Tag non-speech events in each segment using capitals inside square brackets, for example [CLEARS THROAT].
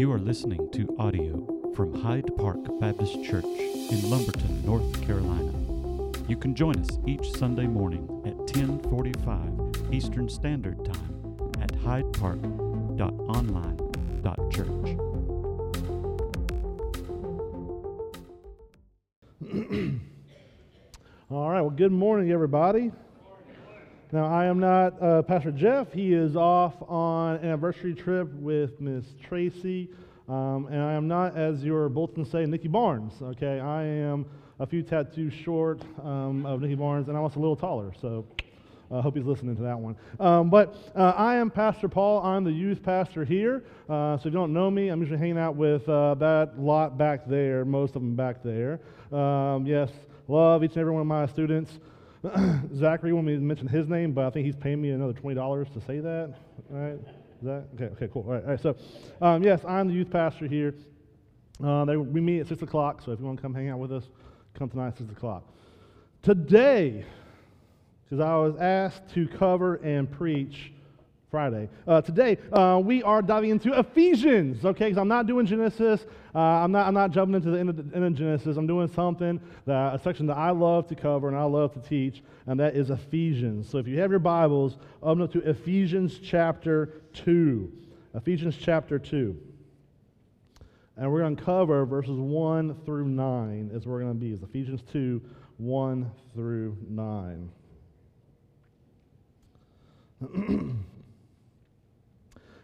You are listening to audio from Hyde Park Baptist Church in Lumberton, North Carolina. You can join us each Sunday morning at 10:45 Eastern Standard Time at hydepark.online.church. [CLEARS THROAT] All right, well, good morning, everybody. Now, I am not uh, Pastor Jeff. He is off on an anniversary trip with Miss Tracy. Um, and I am not, as your bulletin say, Nikki Barnes. Okay, I am a few tattoos short um, of Nikki Barnes, and I'm also a little taller. So I uh, hope he's listening to that one. Um, but uh, I am Pastor Paul. I'm the youth pastor here. Uh, so if you don't know me, I'm usually hanging out with uh, that lot back there, most of them back there. Um, yes, love each and every one of my students. [CLEARS THROAT] Zachary want me to mention his name, but I think he's paying me another $20 to say that. All right? Is that? Okay, okay, cool. All right, all right. So, um, yes, I'm the youth pastor here. Uh, they, we meet at 6 o'clock, so if you want to come hang out with us, come tonight at 6 o'clock. Today, because I was asked to cover and preach Friday. Uh, today, uh, we are diving into Ephesians, okay? Because I'm not doing Genesis. Uh, I'm, not, I'm not jumping into the end of, end of, Genesis. I'm doing something, that, a section that I love to cover and I love to teach, and that is Ephesians. So if you have your Bibles, open up to Ephesians chapter 2. Ephesians chapter 2. And we're going to cover verses 1 through 9 is where we're going to be. Is Ephesians 2, 1 through 9. [CLEARS THROAT]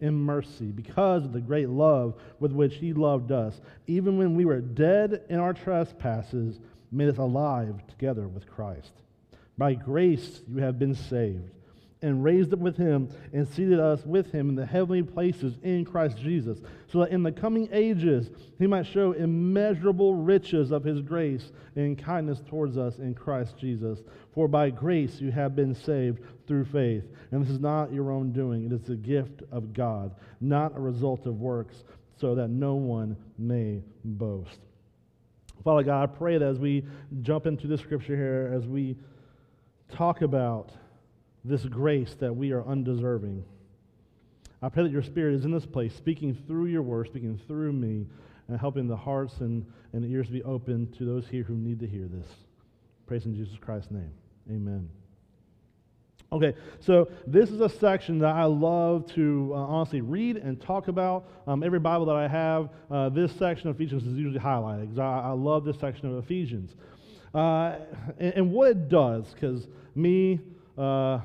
in mercy because of the great love with which he loved us. Even when we were dead in our trespasses, made us alive together with Christ. By grace you have been saved and raised up with him and seated us with him in the heavenly places in Christ Jesus, so that in the coming ages he might show immeasurable riches of his grace and kindness towards us in Christ Jesus. For by grace you have been saved through faith. And this is not your own doing, it is the gift of God, not a result of works, so that no one may boast. Father God, I pray that as we jump into this scripture here, as we talk about this grace that we are undeserving. I pray that your Spirit is in this place, speaking through your word, speaking through me, and helping the hearts and, and ears be open to those here who need to hear this. Praise in Jesus Christ's name. Amen. Okay, so this is a section that I love to uh, honestly read and talk about. Um, every Bible that I have, uh, this section of Ephesians is usually highlighted because I, I, love this section of Ephesians. Uh, and, and, what it does, because me, uh,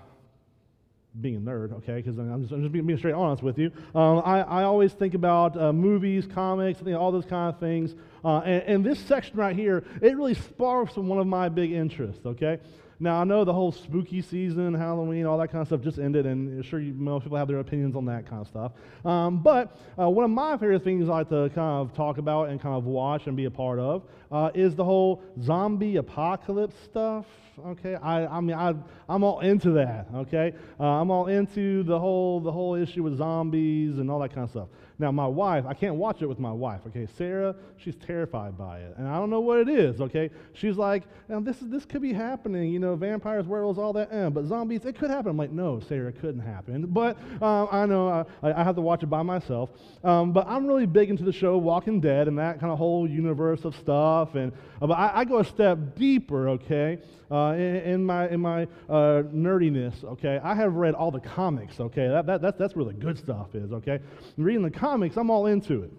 being a nerd, okay, because I'm just, I'm just being, being, straight honest with you. Um, I, I always think about uh, movies, comics, you know, all those kind of things. Uh, and, and, this section right here, it really sparks one of my big interests, okay? Now, I know the whole spooky season, Halloween, all that kind of stuff just ended, and sure, you, most people have their opinions on that kind of stuff. Um, but uh, one of my favorite things I like to kind of talk about and kind of watch and be a part of uh, is the whole zombie apocalypse stuff. Okay, I, I mean, I, I'm all into that. Okay, uh, I'm all into the whole the whole issue with zombies and all that kind of stuff. Now, my wife, I can't watch it with my wife, okay? Sarah, she's terrified by it. And I don't know what it is, okay? She's like, now this, is, this could be happening, you know, vampires, werewolves, all that, eh, but zombies, it could happen. I'm like, no, Sarah, it couldn't happen. But um, I know I, I, have to watch it by myself. Um, but I'm really big into the show Walking Dead and that kind of whole universe of stuff. And uh, but I, I, go a step deeper, okay, uh, in, in, my, in my uh, nerdiness, okay? I have read all the comics, okay? That, that, that's, that's where the good stuff is, okay? reading the comics, I'm all into it.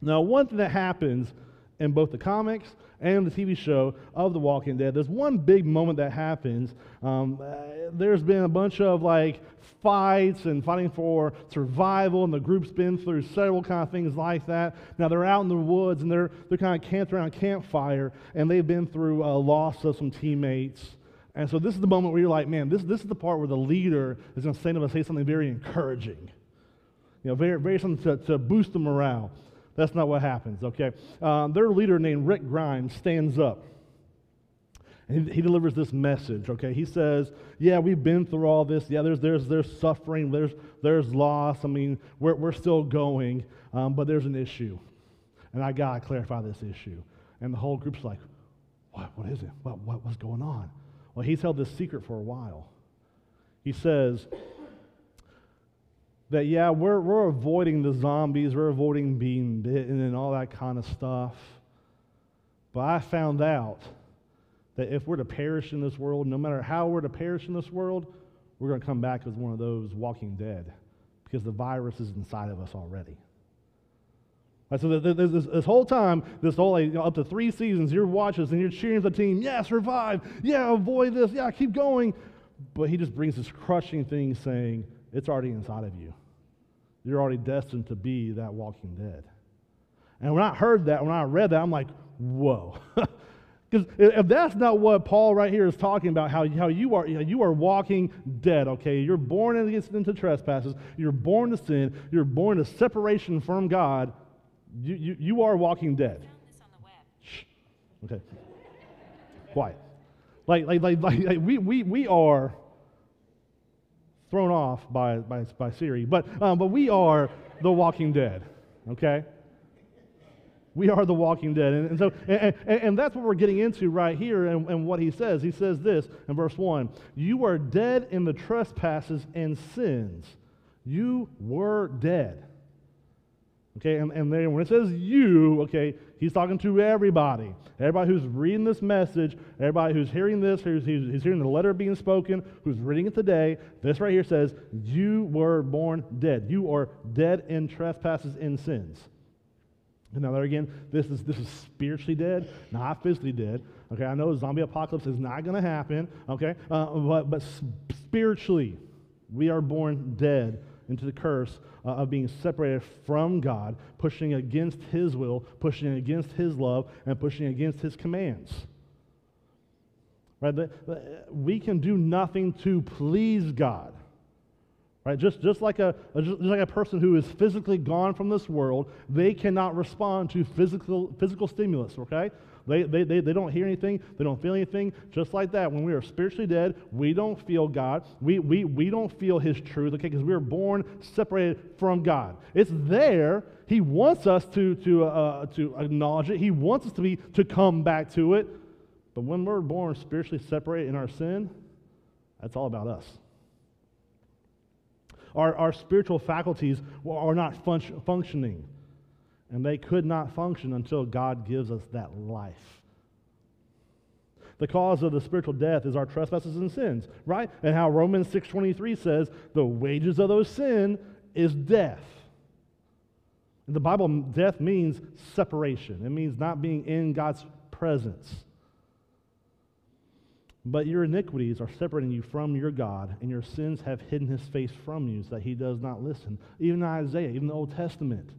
Now, one thing that happens in both the comics and the TV show of The Walking Dead, there's one big moment that happens. Um, uh, there's been a bunch of like fights and fighting for survival, and the group's been through several kind of things like that. Now they're out in the woods and they're, they're kind of camped around a campfire, and they've been through a loss of some teammates. And so this is the moment where you're like, man, this, this is the part where the leader is going to say to them, say something very encouraging. You know, very, very something to, to boost the morale. That's not what happens, okay? Um, their leader named Rick Grimes stands up. And he, he delivers this message, okay? He says, Yeah, we've been through all this. Yeah, there's, there's, there's suffering, there's, there's loss. I mean, we're, we're still going, um, but there's an issue. And I got to clarify this issue. And the whole group's like, What, what is it? What, what, what's going on? Well, he's held this secret for a while. He says, that, yeah, we're, we're avoiding the zombies, we're avoiding being bitten and all that kind of stuff. But I found out that if we're to perish in this world, no matter how we're to perish in this world, we're going to come back as one of those walking dead because the virus is inside of us already. Right, so this, this, this, whole time, this whole like, up to three seasons, you're watching this and you're cheering the team. Yeah, survive. Yeah, avoid this. Yeah, keep going. But he just brings this crushing thing saying, it's already inside of you. You're already destined to be that walking dead. And when I heard that, when I read that, I'm like, whoa. [LAUGHS] Because if that's not what Paul right here is talking about, how, how you, are, you are walking dead, okay? You're born against into trespasses, you're born to sin, you're born to separation from God, you, you, you are walking dead. Shh. Okay. Quiet. Like, like, like, like, like we, we, we are thrown off by, by, by Siri. But, um, but we are the walking dead, okay? We are the walking dead. And, and so, and, and, that's what we're getting into right here and, and what he says. He says this in verse 1 You are dead in the trespasses and sins. You were dead. Okay, and, and then when it says you, okay, he's talking to everybody. Everybody who's reading this message, everybody who's hearing this, who's, hearing the letter being spoken, who's reading it today, this right here says, You were born dead. You are dead in trespasses and sins. And now, there again, this is, this is spiritually dead, not physically dead. Okay, I know zombie apocalypse is not going to happen, okay, uh, but, but spiritually, we are born dead into the curse uh, of being separated from God, pushing against His will, pushing against His love, and pushing against His commands. Right? We can do nothing to please God. Right? Just, just, like a, just like a person who is physically gone from this world, they cannot respond to physical, physical stimulus, okay? They, they, they, they don't hear anything, they don't feel anything. Just like that, when we are spiritually dead, we don't feel God. We, we, we don't feel His truth, okay, because we are born separated from God. It's there. He wants us to, to, uh, to acknowledge it, He wants us to, be, to come back to it. But when we're born spiritually separated in our sin, that's all about us. Our, our spiritual faculties are not fun- functioning. And they could not function until God gives us that life. The cause of the spiritual death is our trespasses and sins, right? And how Romans 6:23 says, "The wages of those sin is death." In the Bible, death means separation. It means not being in God's presence. But your iniquities are separating you from your God, and your sins have hidden his face from you so that he does not listen. Even Isaiah, even the Old Testament,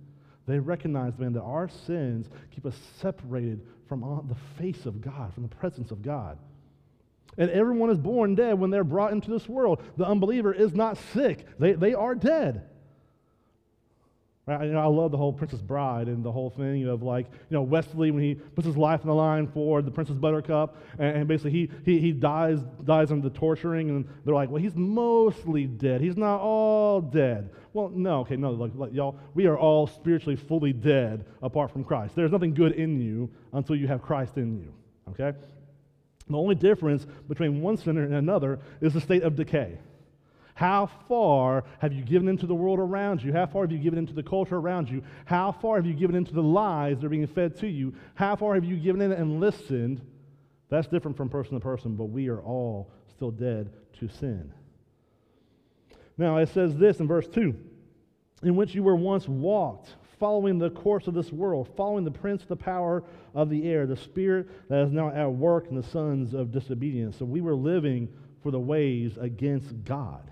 they recognize, man, that our sins keep us separated from the face of God, from the presence of God. And everyone is born dead when they're brought into this world. The unbeliever is not sick, they, they are dead. Right? You know, I love the whole Princess Bride and the whole thing of like, you know, Westley when he puts his life on the line for the Princess Buttercup, and, and basically he, he, he dies dies under the torturing, and they're like, well, he's mostly dead. He's not all dead. Well, no, okay, no, y'all, we are all spiritually fully dead apart from Christ. There's nothing good in you until you have Christ in you. Okay? The only difference between one sinner and another is the state of decay. How far have you given into the world around you? How far have you given into the culture around you? How far have you given into the lies that are being fed to you? How far have you given in and listened? That's different from person to person, but we are all still dead to sin. Now, it says this in verse 2 in which you were once walked, following the course of this world, following the prince of the power of the air, the spirit that is now at work in the sons of disobedience. So we were living for the ways against God.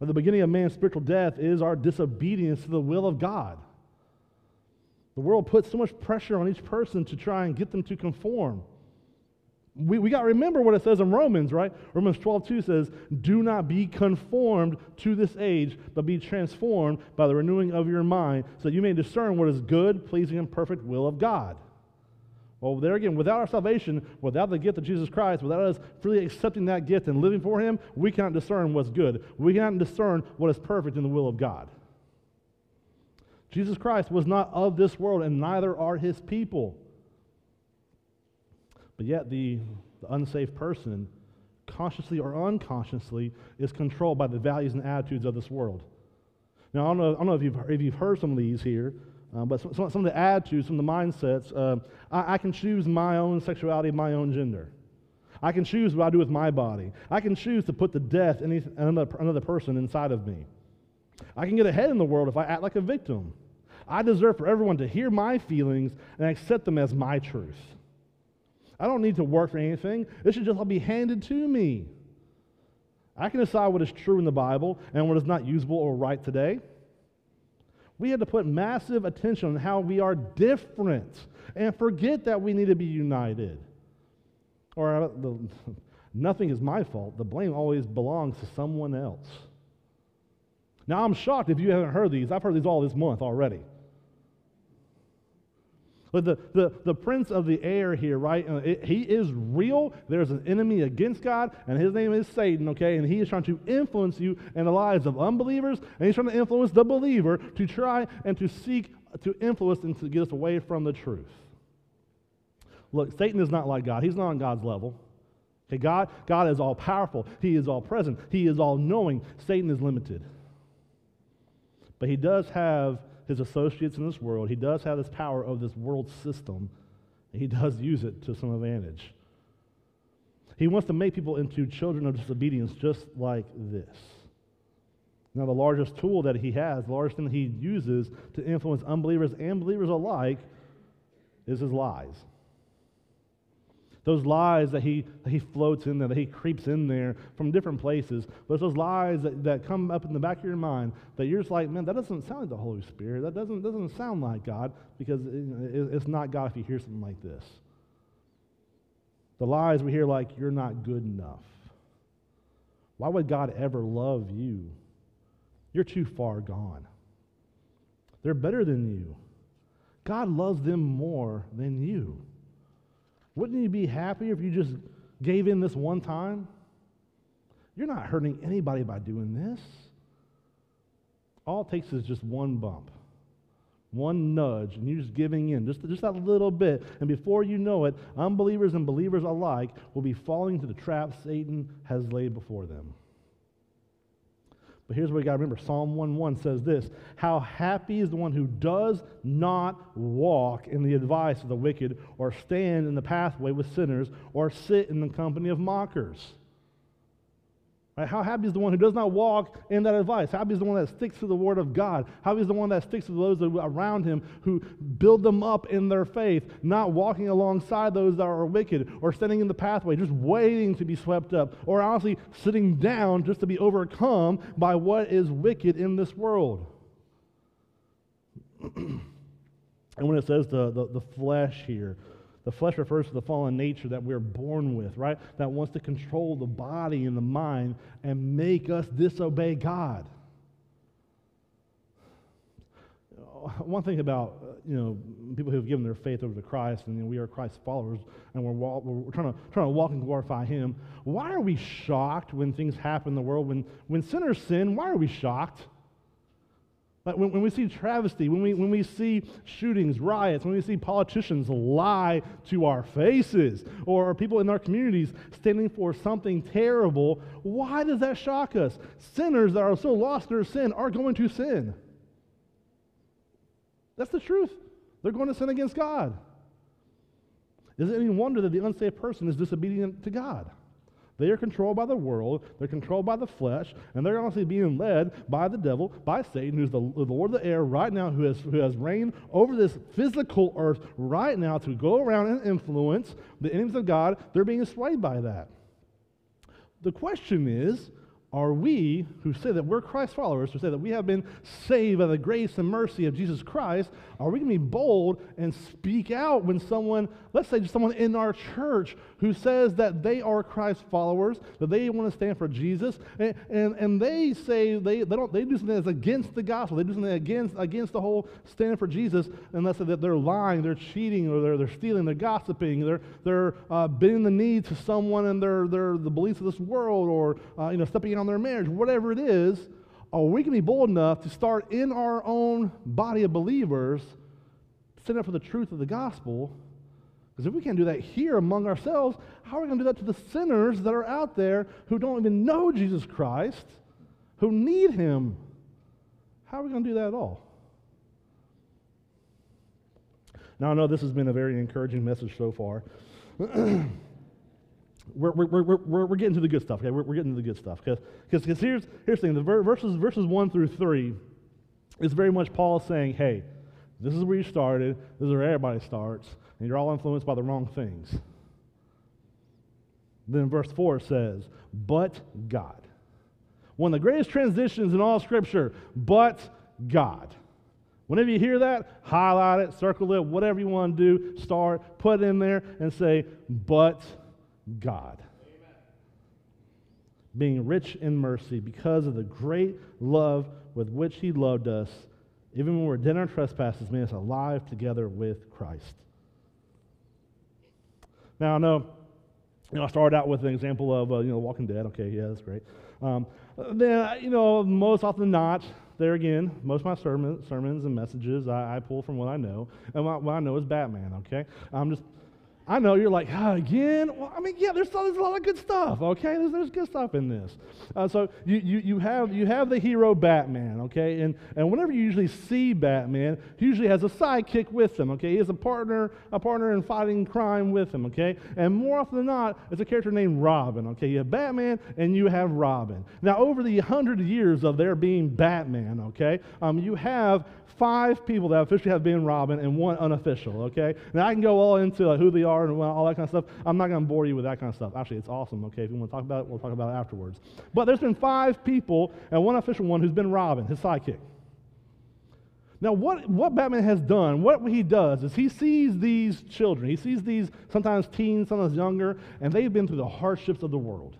At the beginning of man's spiritual death is our disobedience to the will of God. The world puts so much pressure on each person to try and get them to conform We, we got to remember what it says in Romans, right? Romans 12, 2 says, Do not be conformed to this age, but be transformed by the renewing of your mind, so that you may discern what is good, pleasing, and perfect will of God. Well, there again, without our salvation, without the gift of Jesus Christ, without us freely accepting that gift and living for Him, we cannot discern what's good. We cannot discern what is perfect in the will of God. Jesus Christ was not of this world, and neither are His people. But yet, the, the unsafe person, consciously or unconsciously, is controlled by the values and attitudes of this world. Now, I don't know, I don't know if, you've, if you've heard some of these here, um, but some, some, of the attitudes, some of the mindsets, uh, I, I, can choose my own sexuality, my own gender. I can choose what I do with my body. I can choose to put to death any, another, another person inside of me. I can get ahead in the world if I act like a victim. I deserve for everyone to hear my feelings and accept them as my truth. I don't need to work for anything. It should just all be handed to me. I can decide what is true in the Bible and what is not usable or right today. We had to put massive attention on how we are different and forget that we need to be united. Or uh, the, [LAUGHS] nothing is my fault. The blame always belongs to someone else. Now, I'm shocked if you haven't heard these. I've heard these all this month already. But the, the, the prince of the air here, right? Uh, it, he is real. There's an enemy against God, and his name is Satan, okay? And he is trying to influence you in the lives of unbelievers, and he's trying to influence the believer to try and to seek to influence and to get us away from the truth. Look, Satan is not like God. He's not on God's level. Okay, God, God is all powerful. He is all present. He is all knowing. Satan is limited. But he does have his associates in this world. He does have this power of this world system. he does use it to some advantage. He wants to make people into children of disobedience just like this. Now, the largest tool that he has, the largest thing that he uses to influence unbelievers and believers alike, is his lies. Those lies that he, that he floats in there, that he creeps in there from different places. But it's those lies that, that come up in the back of your mind that you're just like, man, that doesn't sound like the Holy Spirit. That doesn't, doesn't sound like God because it, it's not God if you hear something like this. The lies we hear like, you're not good enough. Why would God ever love you? You're too far gone. They're better than you. God loves them more than you. Wouldn't you be happier if you just gave in this one time? You're not hurting anybody by doing this. All it takes is just one bump, one nudge, and you're just giving in, just, just that little bit. And before you know it, unbelievers and believers alike will be falling into the trap Satan has laid before them. But here's what we got to remember Psalm 1:1 says this How happy is the one who does not walk in the advice of the wicked, or stand in the pathway with sinners, or sit in the company of mockers. Right? How happy is the one who does not walk in that advice? Happy is the one that sticks to the word of God? Happy is the one that sticks to those around him who build them up in their faith, not walking alongside those that are wicked or standing in the pathway, just waiting to be swept up, or honestly sitting down just to be overcome by what is wicked in this world? [CLEARS THROAT] and when it says the, the, the flesh here, the flesh refers to the fallen nature that we're born with, right? That wants to control the body and the mind and make us disobey God. One thing about you know people who have given their faith over to Christ and you know, we are Christ's followers and we're, we're trying to trying to walk and glorify Him. Why are we shocked when things happen in the world? When when sinners sin, why are we shocked? Like when, when we see travesty, when we, when we see shootings, riots, when we see politicians lie to our faces, or people in our communities standing for something terrible, why does that shock us? Sinners that are so lost in their sin are going to sin. That's the truth. They're going to sin against God. Is it any wonder that the unsaved person is disobedient to God? They are controlled by the world, they're controlled by the flesh, and they're honestly being led by the devil, by Satan, who's the, the Lord of the air right now, who has, who has reigned over this physical earth right now to go around and influence the enemies of God. They're being swayed by that. The question is are we who say that we're Christ followers, who say that we have been saved by the grace and mercy of Jesus Christ, are we going to be bold and speak out when someone, let's say someone in our church who says that they are Christ followers, that they want to stand for Jesus, and, and, and they say they, they, don't, they do something that's against the gospel, they do something against, against the whole stand for Jesus, and let's say that they're lying, they're cheating, or they're, they're stealing, they're gossiping, they're, they're uh, bending the knee to someone and their, their, the beliefs of this world, or uh, you know, stepping on their marriage, whatever it is, are we to be bold enough to start in our own body of believers, stand up for the truth of the gospel? Because if we can't do that here among ourselves, how are we going to do that to the sinners that are out there who don't even know Jesus Christ, who need Him? How are we going to do that at all? Now, I know this has been a very encouraging message so far. [CLEARS THROAT] we're, we're, we're, we're, we're getting to the good stuff, okay? We're, we're getting to the good stuff. Because here's, here's the thing the verses, verses 1 through 3 is very much Paul saying, hey, this is where you started, this is where everybody starts, and you're all influenced by the wrong things. Then verse 4 says, but God. One of the greatest transitions in all Scripture, but God. Whenever you hear that, highlight it, circle it, whatever you want to do, start, put it in there, and say, but God. Being rich in mercy because of the great love with which He loved us, even when we were dead in our trespasses, made us alive together with Christ. Now, I know, you know I started out with an example of, uh, you know, Walking Dead. Okay, yeah, that's great. Um, then, you know, most often not, there again, most of my sermon, sermons and messages I, I, pull from what I know, and what, what I know is Batman. Okay, I'm just I know you're like, ah, again? Well, I mean, yeah, there's, there's a lot of good stuff, okay? There's, there's good stuff in this. Uh, so you, you, you, have, you have the hero Batman, okay? And, and whenever you usually see Batman, he usually has a sidekick with him, okay? He has a partner, a partner in fighting crime with him, okay? And more often than not, it's a character named Robin, okay? You have Batman and you have Robin. Now, over the hundred years of there being Batman, okay, um, you have five people that officially have been Robin and one unofficial, okay? Now, I can go all into who they are and all that kind of stuff. I'm not going to bore you with that kind of stuff. Actually, it's awesome, okay? If you want to talk about it, we'll talk about it afterwards. But there's been five people and one official one who's been Robin, his sidekick. Now, what, what Batman has done, what he does is he sees these children, he sees these sometimes teens, sometimes younger, and they've been through the hardships of the world.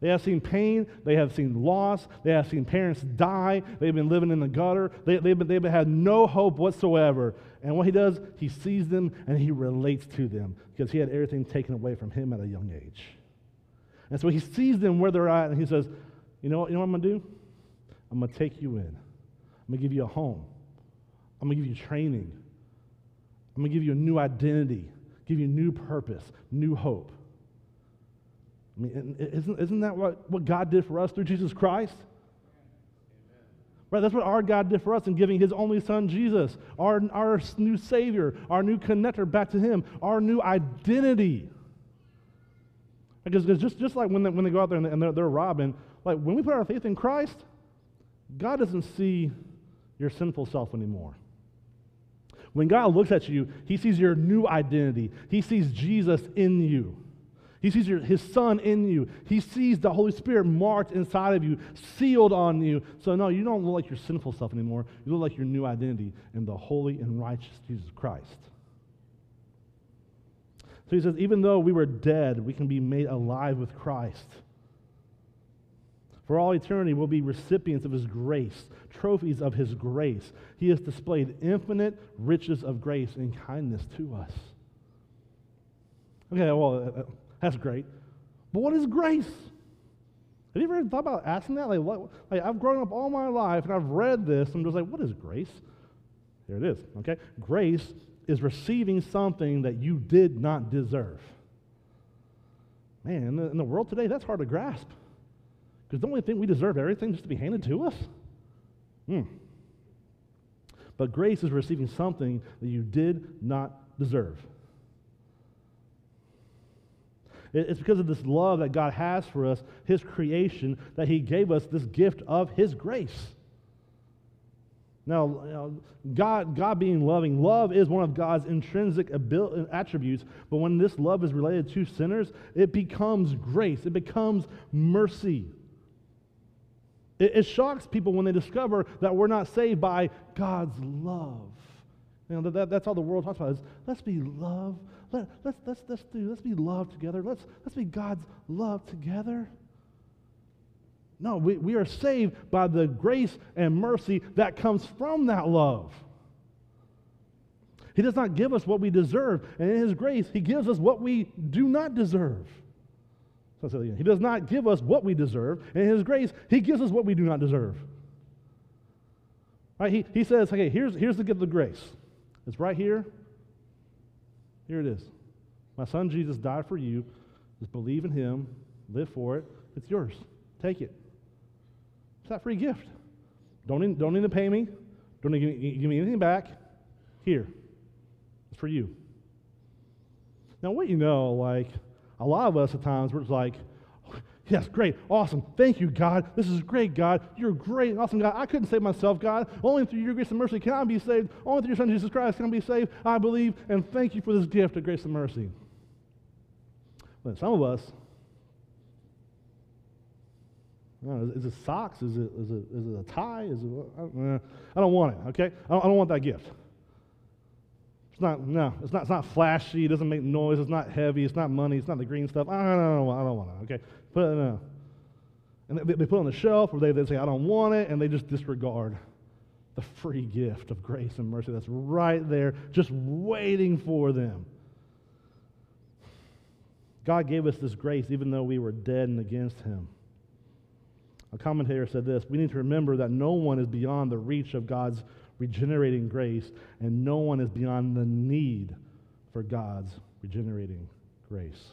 They have seen pain. They have seen loss. They have seen parents die. They've been living in the gutter. They, have been, they've had no hope whatsoever. And what he does, he sees them and he relates to them because he had everything taken away from him at a young age. And so he sees them where they're at and he says, You know what, you know what I'm going to do? I'm going to take you in. I'm going to give you a home. I'm going to give you training. I'm going to give you a new identity, give you new purpose, new hope. I mean, isn't, isn't that what, what God did for us through Jesus Christ? Right, that's what our God did for us in giving his only son, Jesus, our, our new Savior, our new connector back to him, our new identity. Because, because just, just like when they, when they go out there and they're, they're robbing, like when we put our faith in Christ, God doesn't see your sinful self anymore. When God looks at you, he sees your new identity. He sees Jesus in you. He sees your, his son in you. He sees the Holy Spirit marked inside of you, sealed on you. So, no, you don't look like your sinful self anymore. You look like your new identity in the holy and righteous Jesus Christ. So he says, even though we were dead, we can be made alive with Christ. For all eternity, we'll be recipients of his grace, trophies of his grace. He has displayed infinite riches of grace and kindness to us. Okay, well, uh, that's great. But what is grace? Have you ever thought about asking that? Like, what, like, I've grown up all my life and I've read this. And I'm just like, what is grace? Here it is. Okay, grace is receiving something that you did not deserve. Man, in the, in the world today, that's hard to grasp. Because don't we think we deserve everything just to be handed to us? Hmm. But grace is receiving something that you did not deserve. It's because of this love that God has for us, His creation, that He gave us this gift of His grace. Now, God, God being loving, love is one of God's intrinsic abil- attributes, but when this love is related to sinners, it becomes grace, it becomes mercy. It, it shocks people when they discover that we're not saved by God's love. You know, that, that, that's all the world talks about is let's be love. Let, let's, let's, let's, do, let's be love together. Let's, let's be God's love together. No, we, we are saved by the grace and mercy that comes from that love. He does not give us what we deserve, and in His grace, He gives us what we do not deserve. So I'll say again. He does not give us what we deserve, and in His grace, He gives us what we do not deserve. Right? He, he says, okay, here's, here's the gift of grace. It's right here. Here it is. My son Jesus died for you. Just believe in Him, live for it. It's yours. Take it. It's that free gift. Don't don't need to pay me. Don't need to give me, give me anything back. Here. It's for you. Now, what you know, like, a lot of us at times, we're just like, yes, great, awesome. Thank you, God. This is great, God. You're great, awesome, God. I couldn't save myself, God. Only through your grace and mercy can I be saved. Only through your Son, Jesus Christ, can I be saved. I believe, and thank you for this gift of grace and mercy. But some of us, know, is, it socks? Is it, is it, is it a tie? Is it, I don't, I don't want it, okay? I don't, I don't, want that gift. It's not, no, it's not, it's not flashy. It doesn't make noise. It's not heavy. It's not money. It's not the green stuff. I don't, I don't, I don't want it, okay? Put it, no. And they, they put it on the shelf or they, they say, I don't want it, and they just disregard the free gift of grace and mercy that's right there, just waiting for them. God gave us this grace even though we were dead and against Him. A commentator said this We need to remember that no one is beyond the reach of God's regenerating grace, and no one is beyond the need for God's regenerating grace.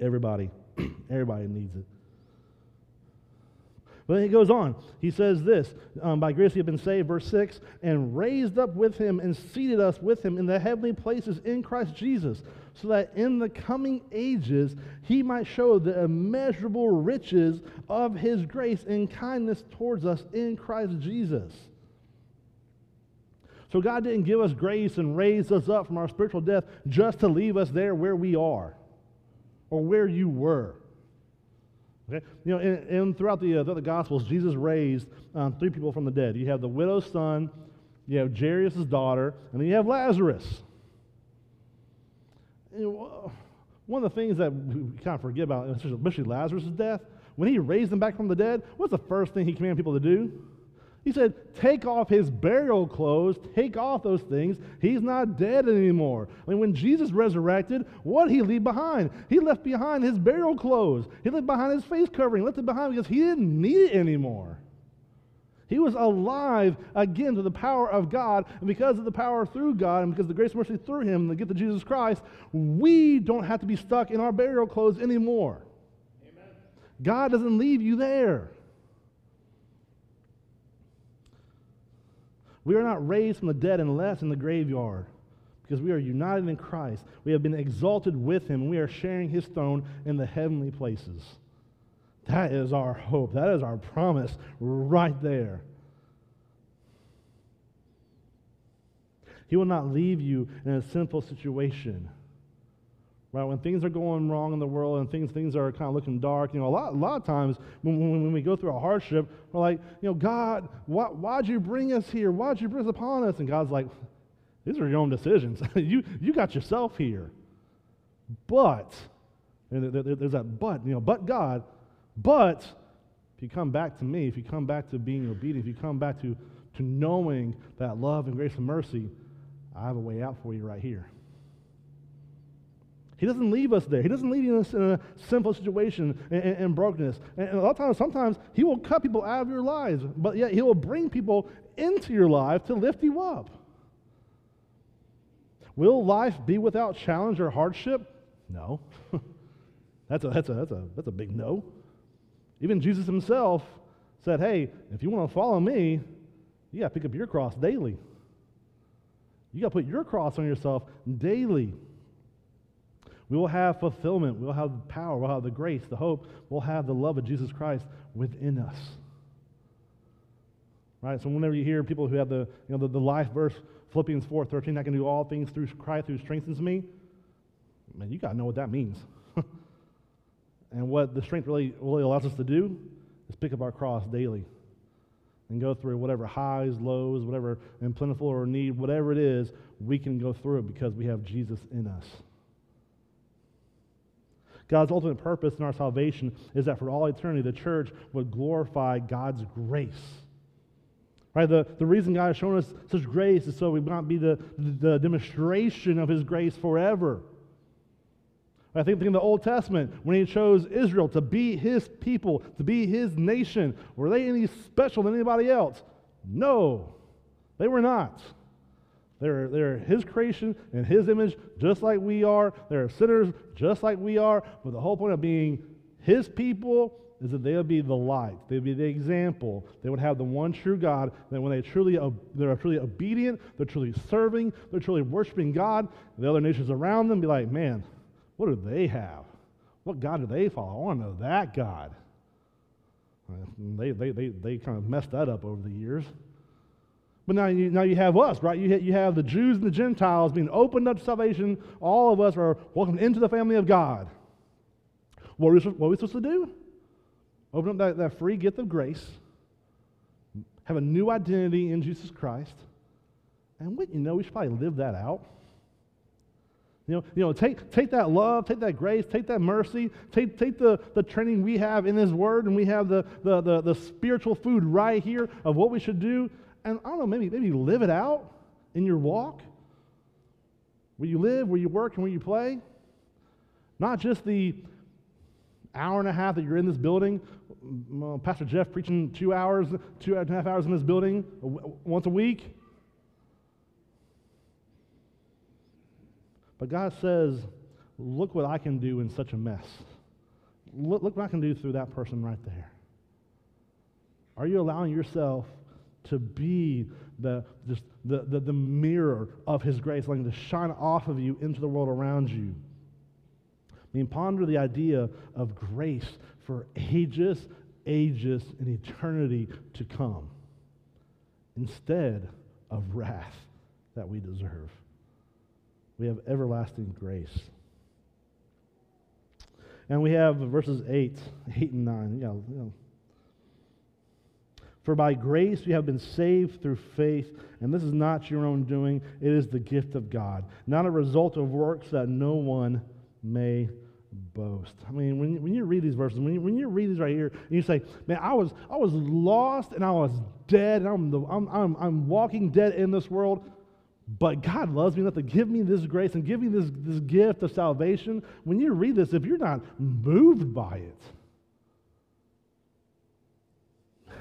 Everybody, [CLEARS THROAT] everybody needs it. But then he goes on. He says this um, By grace you have been saved, verse 6, and raised up with him and seated us with him in the heavenly places in Christ Jesus, so that in the coming ages he might show the immeasurable riches of his grace and kindness towards us in Christ Jesus. So God didn't give us grace and raise us up from our spiritual death just to leave us there where we are or where you were. Okay? You know, and, and throughout the, uh, the Gospels, Jesus raised um, three people from the dead. You have the widow's son, you have Jairus' daughter, and then you have Lazarus. One of the things that we kind of forget about, especially Lazarus' death, when he raised them back from the dead, what's the first thing he commanded people to do? He said, Take off his burial clothes, take off those things. He's not dead anymore. I mean, when Jesus resurrected, what did he leave behind? He left behind his burial clothes, he left behind his face covering, left it behind because he didn't need it anymore. He was alive again to the power of God, and because of the power through God, and because of the grace and mercy through Him, the gift of Jesus Christ, we don't have to be stuck in our burial clothes anymore. Amen. God doesn't leave you there. We are not raised from the dead unless in the graveyard because we are united in Christ. We have been exalted with him, and we are sharing his throne in the heavenly places. That is our hope. That is our promise right there. He will not leave you in a sinful situation. Right? When things are going wrong in the world and things, things are kind of looking dark, you know, a lot, a lot of times when, when, when we go through a hardship, we're like, you know, God, why, why'd you bring us here? Why'd you bring us upon us? And God's like, these are your own decisions. [LAUGHS] you, you got yourself here. But, there's that but, you know, but God, but if you come back to me, if you come back to being obedient, if you come back to, to knowing that love and grace and mercy, I have a way out for you right here. He doesn't leave us there. He doesn't leave us in a simple situation and, and, and brokenness. And, and, a lot of times, sometimes He will cut people out of your lives, but yet He will bring people into your life to lift you up. Will life be without challenge or hardship? No. [LAUGHS] that's, a, that's, a, that's, a, that's a big no. Even Jesus Himself said, hey, if you want to follow me, you got to pick up your cross daily. You got to put your cross on yourself daily. We will have fulfillment. We'll have the power. We'll have the grace, the hope. We'll have the love of Jesus Christ within us. Right? So whenever you hear people who have the, you know, the, the life verse, Philippians 4 13, I can do all things through Christ who strengthens me, man, you got to know what that means. [LAUGHS] and what the strength really, really allows us to do is pick up our cross daily and go through whatever highs, lows, whatever and plentiful or need, whatever it is, we can go through it because we have Jesus in us. God's ultimate purpose in our salvation is that for all eternity, the church would glorify God's grace. Right? The, the reason God has shown us such grace is so we might be the, the demonstration of his grace forever. I think, think in the Old Testament, when he chose Israel to be his people, to be his nation, were they any special than anybody else? No, they were not. They're, they're his creation and his image, just like we are. They're sinners, just like we are. But the whole point of being his people is that they would be the light. They would be the example. They would have the one true God. That when they truly they're truly obedient, they're truly serving, they're truly worshiping God, the other nations around them be like, man, what do they have? What God do they follow? I want to know that God. They, they, they, they kind of messed that up over the years. But now you, now you have us, right? You, you have the Jews and the Gentiles being opened up to salvation. All of us are welcomed into the family of God. What are we, what are we supposed to do? Open up that, that free gift of grace, have a new identity in Jesus Christ, and what you know, we should probably live that out. You know, you know take, take that love, take that grace, take that mercy, take, take the, the training we have in His Word, and we have the, the, the, the spiritual food right here of what we should do, and I don't know, maybe, maybe live it out in your walk, where you live, where you work, and where you play. Not just the hour and a half that you're in this building. Uh, Pastor Jeff preaching two hours, two and a half hours in this building once a week. But God says, look what I can do in such a mess. Look, look what I can do through that person right there. Are you allowing yourself to be the, just the, the, the mirror of His grace, letting to shine off of you into the world around you? I mean, ponder the idea of grace for ages, ages, and eternity to come instead of wrath that we deserve. We have everlasting grace. And we have verses 8, 8 and 9. You know, you know. For by grace you have been saved through faith, and this is not your own doing, it is the gift of God, not a result of works that no one may boast. I mean, when when you read these verses, when you, when you read these right here, and you say, man, I was, I was lost and I was dead, and I'm, the, I'm, I'm, I'm walking dead in this world, but God loves me enough to give me this grace and give me this, this gift of salvation. When you read this, if you're not moved by it,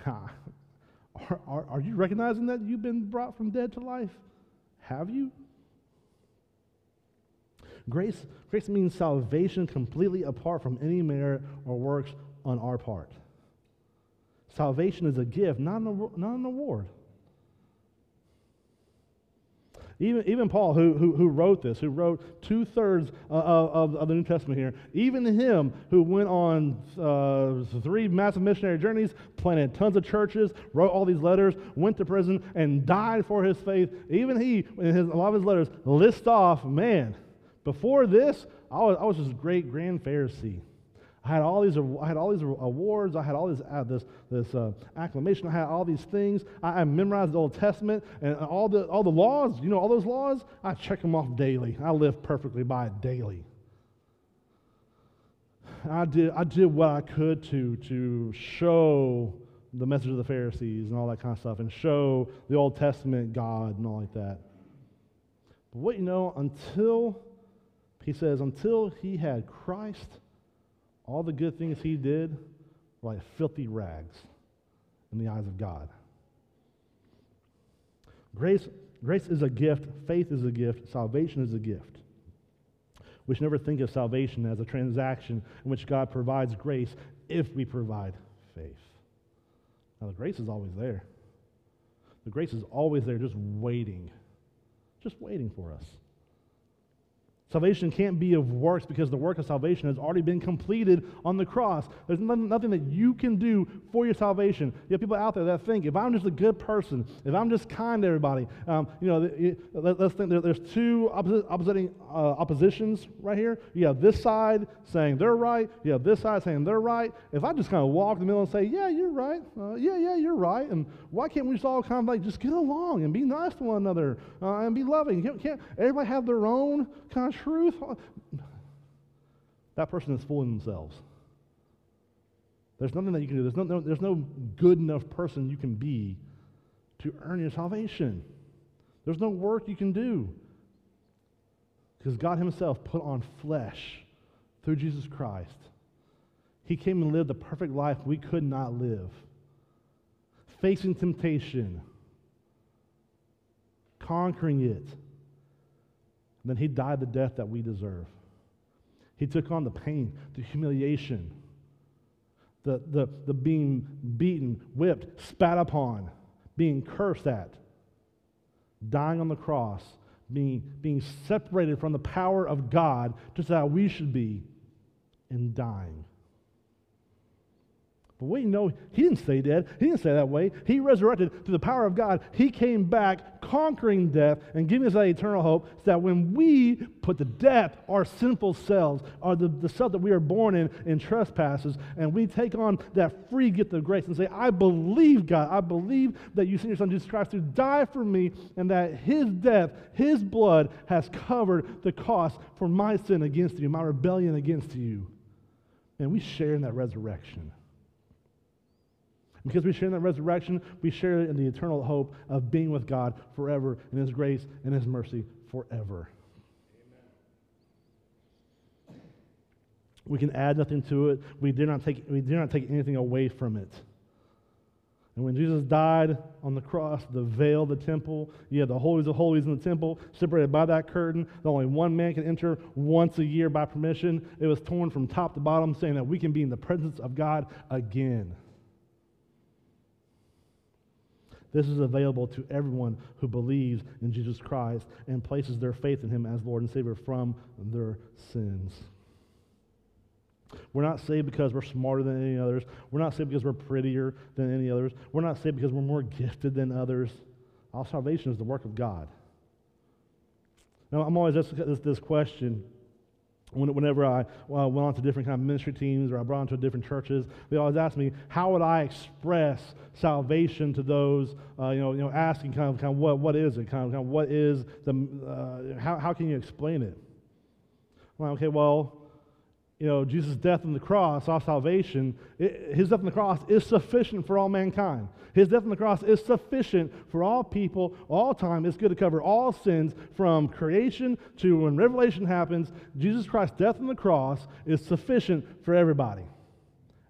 [LAUGHS] are, are, are you recognizing that you've been brought from dead to life? Have you? Grace, grace means salvation completely apart from any merit or works on our part. Salvation is a gift, not an, not an award. Even, even Paul, who, who, who wrote this, who wrote two thirds uh, of, of the New Testament here, even him who went on uh, three massive missionary journeys, planted tons of churches, wrote all these letters, went to prison, and died for his faith, even he, in his, a lot of his letters, list off, man, before this, I was, I was just great grand Pharisee. I had all these, I had all these awards. I had all this, uh, this, this uh, acclamation. I had all these things. I, I, memorized the Old Testament and all the, all the laws. You know, all those laws, I check them off daily. I live perfectly by it daily. I did, I did what I could to, to show the message of the Pharisees and all that kind of stuff and show the Old Testament God and all like that. But what you know, until he says, until he had Christ, all the good things he did were like filthy rags in the eyes of God. Grace, grace is a gift, faith is a gift, salvation is a gift. We should never think of salvation as a transaction in which God provides grace if we provide faith. Now, the grace is always there. The grace is always there, just waiting, just waiting for us. Salvation can't be of works because the work of salvation has already been completed on the cross. There's nothing, that you can do for your salvation. You have people out there that think if I'm just a good person, if I'm just kind to everybody, um, you know, let, us think there's two opposing, uh, oppositions right here. You have this side saying they're right. You have this side saying they're right. If I just kind of walk in the middle and say, yeah, you're right. Uh, yeah, yeah, you're right. And why can't we just all kind of like just get along and be nice to one another uh, and be loving? Can't, can't everybody have their own kind of truth. That person is fooling themselves. There's nothing that you can do. There's no, no, there's no good enough person you can be to earn your salvation. There's no work you can do. Because God Himself put on flesh through Jesus Christ. He came and lived the perfect life we could not live, facing temptation, conquering it and then he died the death that we deserve. He took on the pain, the humiliation, the, the, the being beaten, whipped, spat upon, being cursed at, dying on the cross, being, being separated from the power of God, just how we should be, and dying. But we know he didn't stay dead. He didn't stay that way. He resurrected through the power of God. He came back conquering death and giving us that eternal hope so that when we put to death our sinful selves, or the, the self that we are born in, in trespasses, and we take on that free gift of grace and say, I believe, God, I believe that you sent your son Jesus Christ to die for me and that his death, his blood has covered the cost for my sin against you, my rebellion against you. And we share in that resurrection. Because we share in that resurrection, we share in the eternal hope of being with God forever in His grace and His mercy forever. Amen. We can add nothing to it. We do not take, we do not take anything away from it. And when Jesus died on the cross, the veil of the temple, you had the holies of holies in the temple, separated by that curtain, that only one man can enter once a year by permission. It was torn from top to bottom, saying that we can be in the presence of God again. This is available to everyone who believes in Jesus Christ and places their faith in him as Lord and Savior from their sins. We're not saved because we're smarter than any others. We're not saved because we're prettier than any others. We're not saved because we're more [LAUGHS] gifted than others. All salvation is the work of God. Now, I'm always asked this, this question whenever I uh, went on to different kind of ministry teams or I brought into different churches, they always ask me, how would I express salvation to those, uh, you know, you know, asking kind of, kind of what, what is it? Kind of, kind of what is the, uh, how, how can you explain it? I'm like, okay, well, you know, Jesus' death on the cross, our salvation, it, his death on the cross is sufficient for all mankind. His death on the cross is sufficient for all people, all time. It's good to cover all sins from creation to when Revelation happens. Jesus Christ's death on the cross is sufficient for everybody.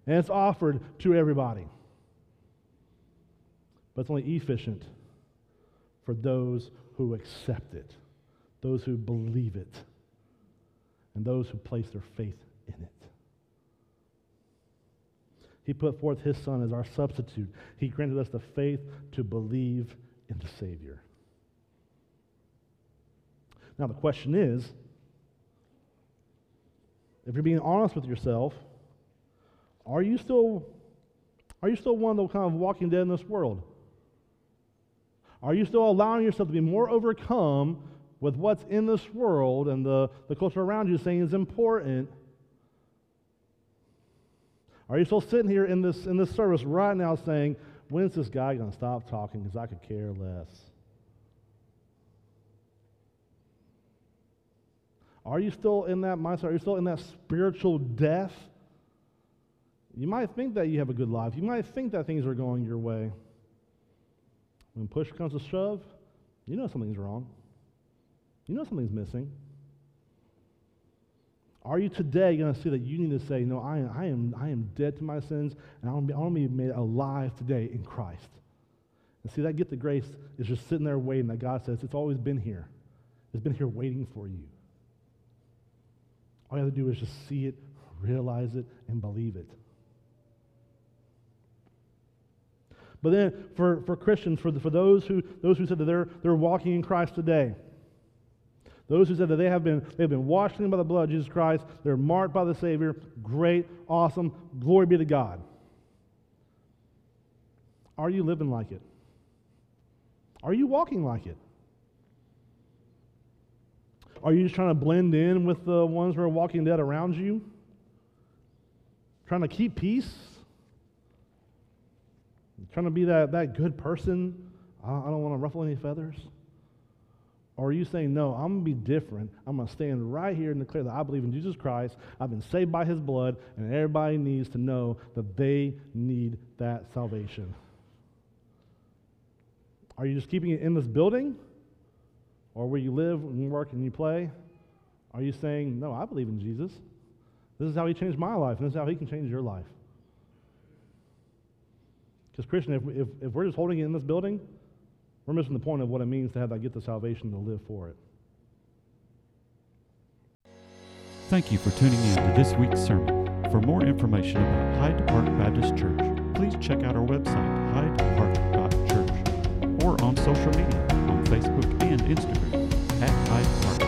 And it's offered to everybody. But it's only efficient for those who accept it, those who believe it, and those who place their faith in it. He put forth his Son as our substitute. He granted us the faith to believe in the Savior. Now, the question is if you're being honest with yourself, are you still, are you still one of the kind of walking dead in this world? Are you still allowing yourself to be more overcome with what's in this world and the, the culture around you saying is important are you still sitting here in this, in this service right now saying, when's this guy going to stop talking because I could care less? Are you still in that mindset? Are you still in that spiritual death? You might think that you have a good life. You might think that things are going your way. When push comes to shove, you know something's wrong. You know something's missing. Are you today going to see that you need to say, No, I am, I am, I am dead to my sins, and I want, to be, made alive today in Christ? And see, that gift of grace is just sitting there waiting that God says, It's always been here. It's been here waiting for you. All you have to do is just see it, realize it, and believe it. But then for, for Christians, for, the, for those, who, those who said that they're, they're walking in Christ today, Those who said that they have been, they have been washed by the blood of Jesus Christ, they're marked by the Savior, great, awesome, glory be to God. Are you living like it? Are you walking like it? Are you just trying to blend in with the ones who are walking dead around you? Trying to keep peace? Trying to be that, that good person? I don't want to ruffle any feathers. Or are you saying, no, I'm going to be different. I'm going to stand right here and declare that I believe in Jesus Christ. I've been saved by his blood, and everybody needs to know that they need that salvation. Are you just keeping it in this building? Or where you live and work and you play? Are you saying, no, I believe in Jesus? This is how he changed my life, and this is how he can change your life. Because, Christian, if, if, if we're just holding it in this building, we're missing the point of what it means to have that get the salvation to live for it. Thank you for tuning in to this week's sermon. For more information about Hyde Park Baptist Church, please check out our website, hydepark.church, or on social media on Facebook and Instagram at Hyde Park